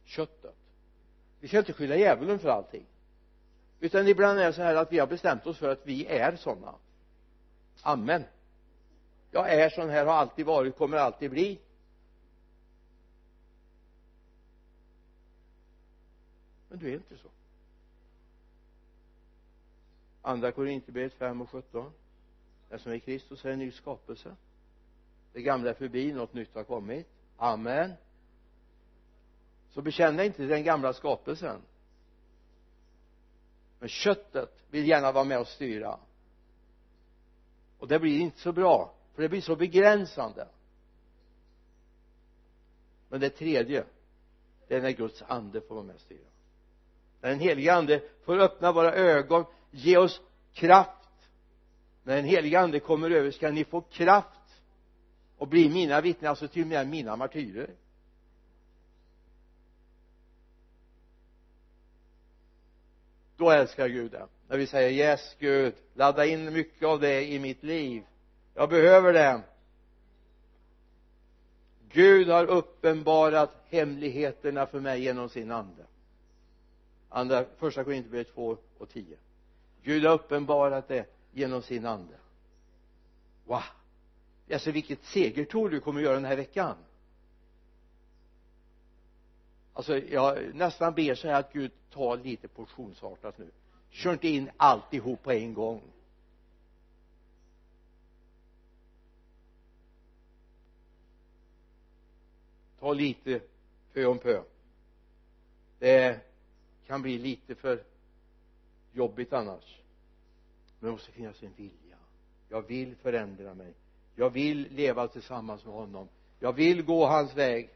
Köttet. Vi ska inte skylla djävulen för allting. Utan ibland är det så här att vi har bestämt oss för att vi är sådana amen. Jag är sån här, har alltid varit, kommer alltid bli. Men du är inte så. Andra korintierbrevet 5 och 17 den som är Kristus är en ny skapelse. Det gamla är förbi, något nytt har kommit. Amen. Så bekänna inte den gamla skapelsen. Men köttet vill gärna vara med och styra och det blir inte så bra för det blir så begränsande. Men det tredje det är när Guds ande får vara med och styra. När den helige ande får öppna våra ögon ge oss kraft. När den helige ande kommer över ska ni få kraft och bli mina vittnen alltså till och med mina martyrer. Då älskar Gud det när vi säger yes Gud ladda in mycket av det i mitt liv. Jag behöver det. Gud har uppenbarat hemligheterna för mig genom sin ande. Andra första Korinthierbrevet 2 och 10 Gud har uppenbarat det genom sin ande. Wow. Alltså vilket segertåg du kommer att göra den här veckan. Alltså jag nästan ber så här att Gud tar lite portionsartat nu kör inte in alltihop på en gång. Ta lite pö om pö. Det kan bli lite för jobbigt annars. Men det måste finnas en vilja. Jag vill förändra mig. Jag vill leva tillsammans med honom. Jag vill gå hans väg.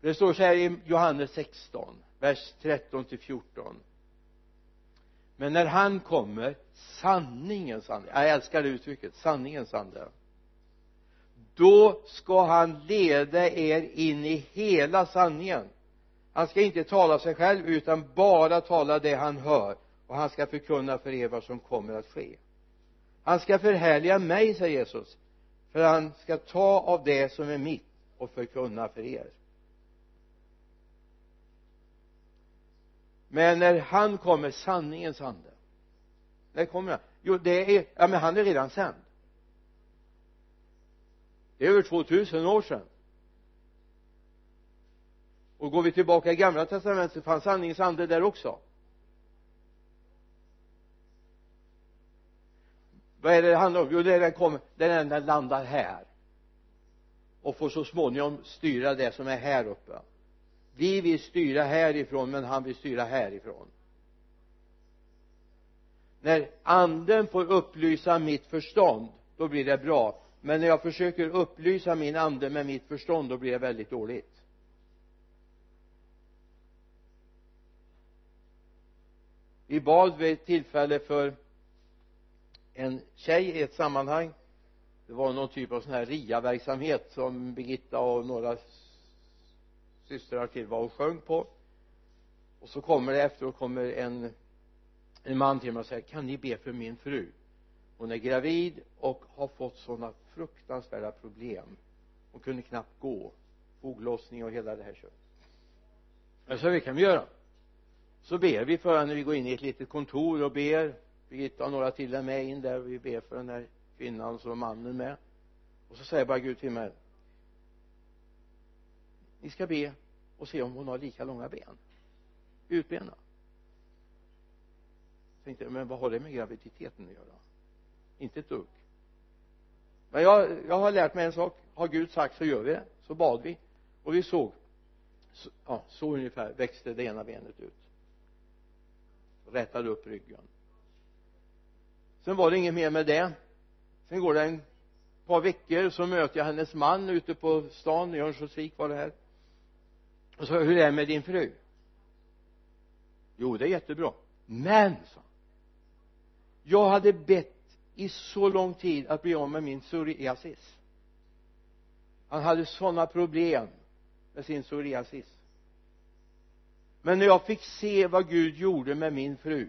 Det står så här i Johannes 16 vers 13 till 14 men när han kommer sanningens ande jag älskar det uttrycket sanningens ande då ska han leda er in i hela sanningen. Han ska inte tala sig själv utan bara tala det han hör och han ska förkunna för er vad som kommer att ske. Han ska förhärliga mig säger Jesus för han ska ta av det som är mitt och förkunna för er. Men när han kommer sanningens ande. När kommer han? Jo det är ja men han är redan sänd. Det är över 2000 år sedan. Och går vi tillbaka i gamla testamentet fanns sanningens ande där också. Vad är det det handlar om? Jo det är den kommer den den landar här. Och får så småningom styra det som är här uppe vi vill styra härifrån men han vill styra härifrån. När anden får upplysa mitt förstånd då blir det bra. Men när jag försöker upplysa min ande med mitt förstånd då blir det väldigt dåligt. Vi bad vid ett tillfälle för en tjej i ett sammanhang. Det var någon typ av sån här RIA-verksamhet som Birgitta och några systrar till var och sjöng på. Och så kommer det efteråt kommer en en man till mig och säger kan ni be för min fru? Hon är gravid och har fått sådana fruktansvärda problem. Hon kunde knappt gå. Foglossning och hela det här köret jag sa det kan vi göra? Så ber vi för henne. Vi går in i ett litet kontor och ber. Birgitta och några till är med in där. Och vi ber för den här kvinnan och mannen med. Och så säger bara Gud till mig ni ska be och se om hon har lika långa ben. Utbena. Tänkte men vad har det med graviditeten att göra? Inte ett dugg. Men jag, jag har lärt mig en sak. Har Gud sagt så gör vi det. Så bad vi. Och vi såg så, ja, så ungefär växte det ena benet ut. Rätade upp ryggen. Sen var det inget mer med det. Sen går det en par veckor så möter jag hennes man ute på stan. I Örnsköldsvik var det här och så hur är det med din fru? Jo det är jättebra. Men sa jag hade bett i så lång tid att bli av med min psoriasis. Han hade sådana problem med sin psoriasis. Men när jag fick se vad Gud gjorde med min fru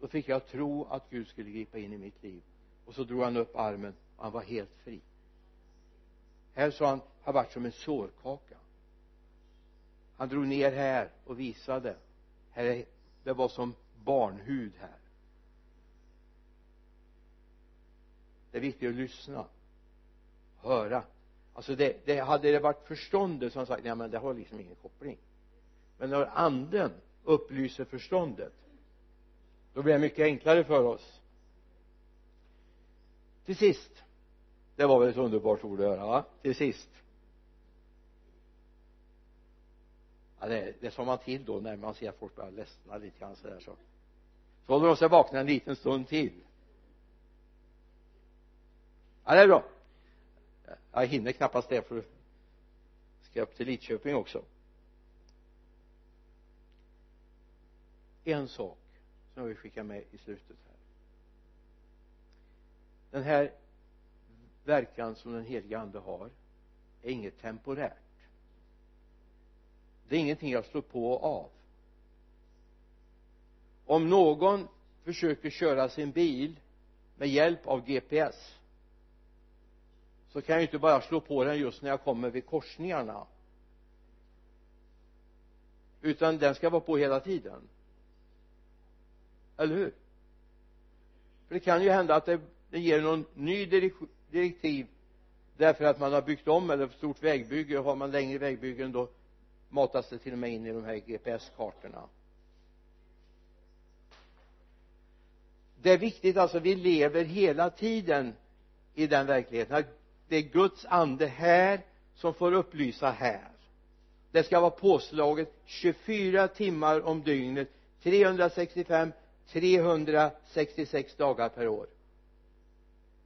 då fick jag tro att Gud skulle gripa in i mitt liv. Och så drog han upp armen. Och han var helt fri. Här sa han har varit som en sårkaka han drog ner här och visade. Här är, det var som barnhud här. Det är viktigt att lyssna. Höra. Alltså det, det hade det varit förståndet som sagt nej men det har liksom ingen koppling. Men när anden upplyser förståndet då blir det mycket enklare för oss. Till sist. Det var väl ett underbart ord att höra va? Till sist. Ja det, det sa man till då när man ser att folk börjar ledsna lite grann sådär så. Så håller de sig vakna en liten stund till. Ja det är bra. Jag hinner knappast det för ska jag upp till Lidköping också. En sak som jag vill skicka med i slutet här. Den här verkan som den heliga ande har är inget temporärt det är ingenting jag slår på och av. Om någon försöker köra sin bil med hjälp av GPS så kan jag ju inte bara slå på den just när jag kommer vid korsningarna. Utan den ska vara på hela tiden. Eller hur? För det kan ju hända att det, det ger någon ny direktiv därför att man har byggt om eller stort vägbygge. Har man längre vägbyggen då matas det till och med in i de här GPS-kartorna det är viktigt alltså vi lever hela tiden i den verkligheten att det är Guds ande här som får upplysa här. Det ska vara påslaget 24 timmar om dygnet 365 366 dagar per år.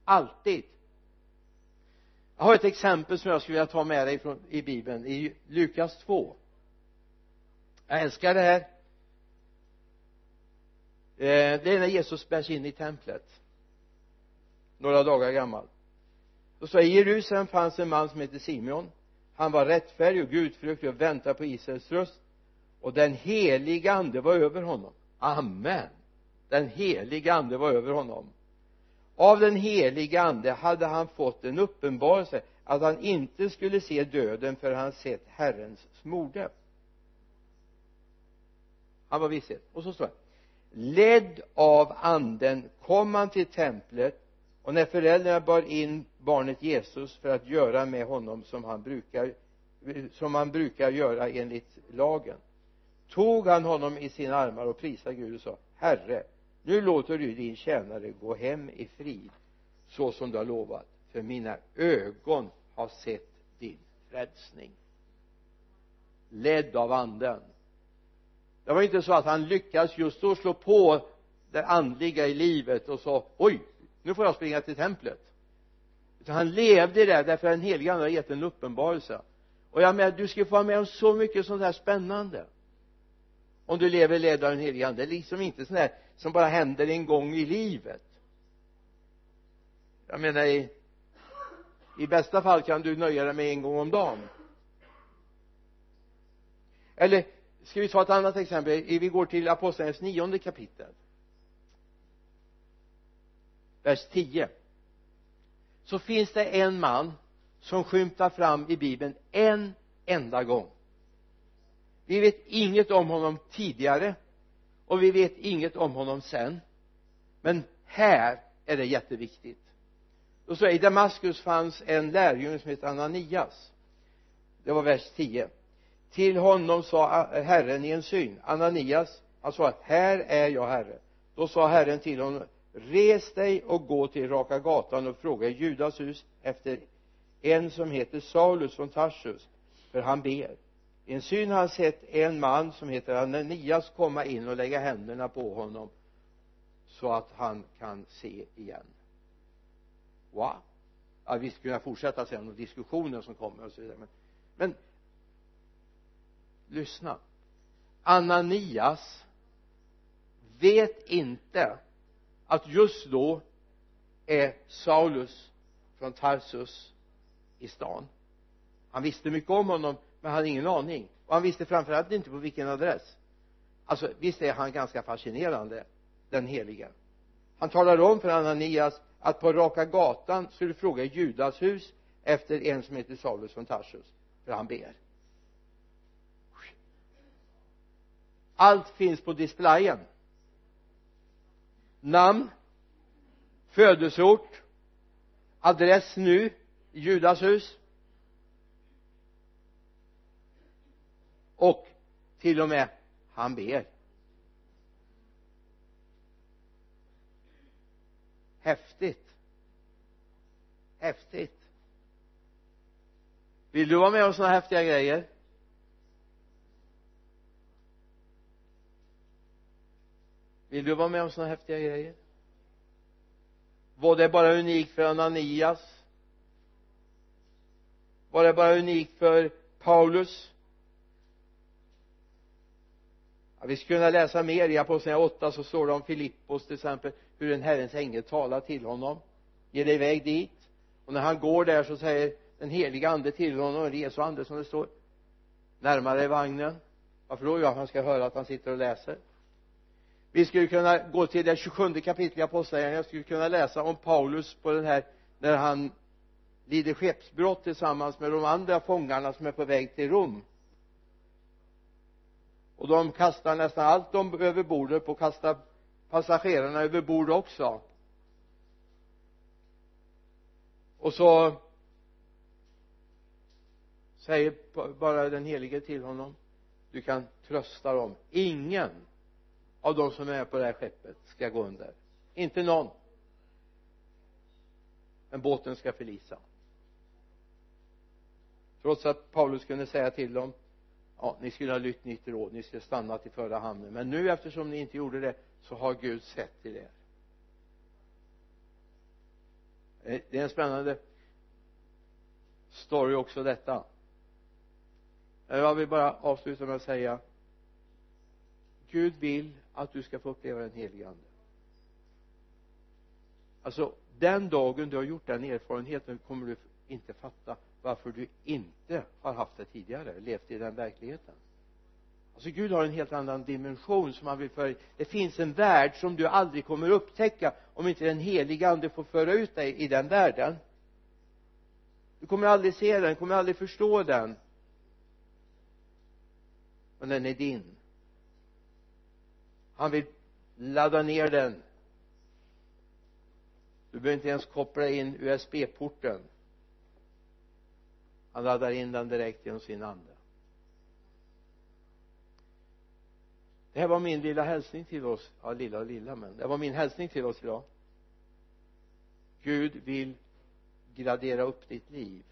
Alltid jag har ett exempel som jag skulle vilja ta med dig från, i bibeln i Lukas 2 jag älskar det här. Eh, det är när Jesus bärs in i templet. Några dagar gammal. Då står i Jerusalem fanns en man som hette Simeon. Han var rättfärdig och gudfruktig och väntade på Israels röst. Och den heliga ande var över honom. Amen. Den heliga ande var över honom av den helige ande hade han fått en uppenbarelse att han inte skulle se döden för han sett Herrens smorde. Han var visshet. Och så står det ledd av anden kom han till templet och när föräldrarna bar in barnet Jesus för att göra med honom som han brukar som man brukar göra enligt lagen tog han honom i sina armar och prisade Gud och sa Herre nu låter du din tjänare gå hem i frid så som du har lovat för mina ögon har sett din frälsning. Ledd av anden. Det var inte så att han lyckades just då slå på det andliga i livet och sa oj nu får jag springa till templet. Utan han levde där därför att den helige ande har gett en uppenbarelse. Och jag menar du ska få vara med om så mycket sånt här spännande. Om du lever ledd av den helige ande. Det är liksom inte sån här som bara händer en gång i livet. Jag menar i, i bästa fall kan du nöja dig med en gång om dagen. Eller ska vi ta ett annat exempel? Vi går till apostlagärningarnas nionde kapitel. Vers 10 så finns det en man som skymtar fram i bibeln en enda gång. Vi vet inget om honom tidigare och vi vet inget om honom sen. Men här är det jätteviktigt. Då så i Damaskus fanns en lärjunge som hette Ananias. Det var vers 10 till honom sa Herren i en syn. Ananias han sa här är jag Herre. Då sa Herren till honom res dig och gå till raka gatan och fråga i Judas hus efter en som heter Saulus från Tarsus för han ber en syn har han sett en man som heter Ananias komma in och lägga händerna på honom så att han kan se igen. Wow. Ja, vi skulle kunna fortsätta sen och diskussioner som kommer och så vidare men, men lyssna. Ananias vet inte att just då är Saulus från Tarsus i stan. Han visste mycket om honom men hade ingen aning. Och han visste framförallt inte på vilken adress. Alltså visst är han ganska fascinerande den helige. Han talar om för Ananias att på raka gatan skulle du fråga i Judas hus efter en som heter Saulus från Tarsus för han ber. Allt finns på displayen. Namn födelseort adress nu Judas hus. Och till och med han ber. Häftigt. Häftigt. Vill du vara med om sådana häftiga grejer? Vill du vara med om sådana häftiga grejer? Var det bara unikt för Ananias? Var det bara unikt för Paulus? Ja, vi skulle kunna läsa mer. I apostlagärningarna 8 så står det om Filippos till exempel hur en Herrens ängel talar till honom. Ger dig iväg dit. Och när han går där så säger den heliga ande till honom en Jesu ande som det står närmare vagnen. Varför då? ja han ska höra att han sitter och läser. Vi skulle kunna gå till det 27 kapitlet i apostlagärningarna. Jag skulle kunna läsa om Paulus på den här när han lider skeppsbrott tillsammans med de andra fångarna som är på väg till Rom och de kastar nästan allt de över bordet på, kastar passagerarna över bord också. Och så säger bara den helige till honom du kan trösta dem. Ingen av de som är på det här skeppet ska gå under. Inte någon. Men båten ska förlisa. Trots att Paulus kunde säga till dem ja ni skulle ha lytt nytt råd. Ni skulle ha stannat i förra hamnen men nu eftersom ni inte gjorde det så har Gud sett till er. Eh, det är en spännande story också detta. Eh, jag vill bara avsluta med att säga Gud vill att du ska få uppleva den helige ande. Alltså den dagen du har gjort den erfarenheten kommer du inte fatta varför du inte har haft det tidigare levt i den verkligheten. Alltså Gud har en helt annan dimension som han vill föra det finns en värld som du aldrig kommer upptäcka om inte den heliga ande får föra ut dig i den världen. Du kommer aldrig se den, du kommer aldrig förstå den. Men den är din. Han vill ladda ner den. Du behöver inte ens koppla in USB-porten han laddar in den direkt genom sin ande. Det här var min lilla hälsning till oss. Ja lilla och lilla men det var min hälsning till oss idag. Gud vill gradera upp ditt liv.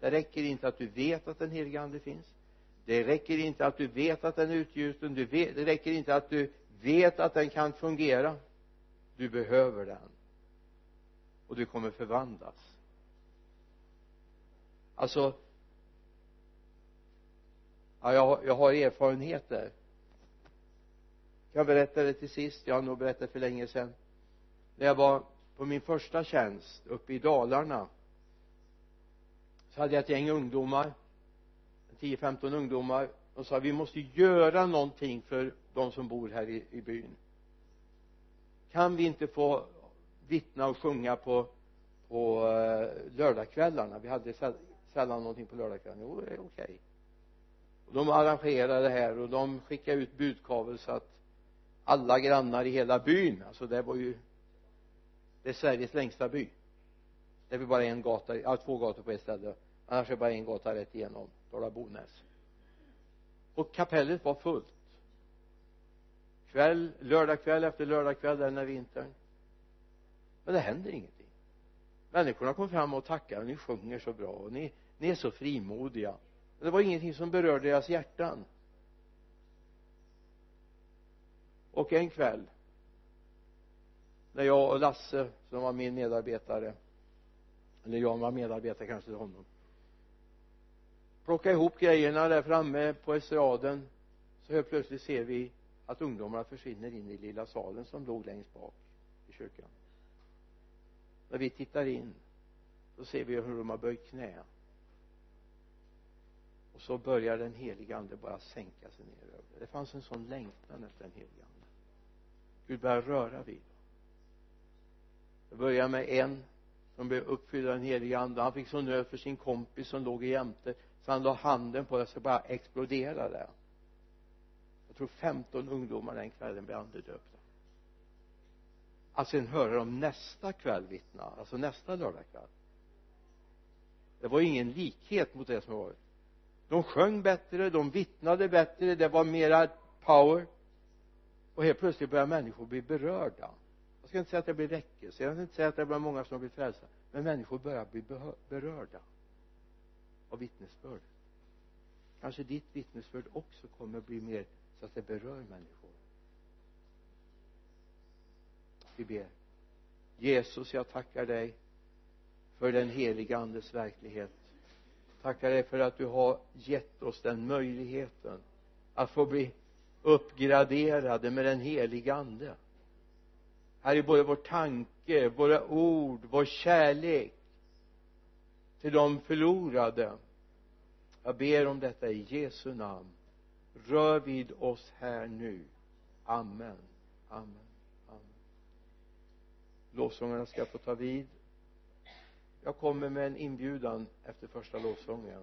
Det räcker inte att du vet att den helige ande finns. Det räcker inte att du vet att den är utgjuten. Du vet, det räcker inte att du vet att den kan fungera. Du behöver den. Och du kommer förvandlas. Alltså ja, jag, jag har erfarenheter. Jag berättade det till sist? Jag har nog berättat för länge sedan. När jag var på min första tjänst uppe i Dalarna så hade jag ett gäng ungdomar 10-15 ungdomar och sa vi måste göra någonting för de som bor här i, i byn. Kan vi inte få vittna och sjunga på på eh, lördagskvällarna? Vi hade sällan någonting på lördagskvällarna. Jo det är okej. okay de arrangerade det här och de skickade ut budkavle så att alla grannar i hela byn alltså det var ju det är Sveriges längsta by. Det är väl bara en gata, ja två gator på ett ställe. Annars är det bara en gata rätt igenom Dala Bonäs och kapellet var fullt. Kväll, lördagkväll efter lördagkväll den här vintern. Men det händer ingenting. Människorna kom fram och tackade och ni sjunger så bra och ni, ni är så frimodiga det var ingenting som berörde deras hjärtan. Och en kväll när jag och Lasse som var min medarbetare eller jag var medarbetare kanske till honom plockade ihop grejerna där framme på estraden så helt plötsligt ser vi att ungdomarna försvinner in i lilla salen som låg längst bak i kyrkan. När vi tittar in då ser vi hur de har böjt knä och så börjar den heliga ande bara sänka sig ner över det. Fanns en sån längtan efter den heliga ande. Gud börjar röra vid dem. Det börjar med en som blev uppfylld av den heliga ande. Han fick sån nöd för sin kompis som låg jämte så han la handen på det så bara exploderade jag tror 15 ungdomar den kvällen blev andedöpta. Att sen höra dem nästa kväll vittna alltså nästa lördagkväll. Det var ingen likhet mot det som varit de sjöng bättre, de vittnade bättre, det var mera power. Och helt plötsligt börjar människor bli berörda. Jag ska inte säga att det blir väckelse jag ska inte säga att det blir många som blir frälsta men människor börjar bli berörda av vittnesbörd kanske ditt vittnesbörd också kommer bli mer så att det berör människor. Vi ber. Jesus jag tackar dig för den heliga andes verklighet tackar dig för att du har gett oss den möjligheten att få bli uppgraderade med den heliga ande. Här är både vår tanke, våra ord, vår kärlek till de förlorade. Jag ber om detta i Jesu namn. Rör vid oss här nu. Amen. Amen. Amen. Lovsångarna ska få ta vid jag kommer med en inbjudan efter första lovsången.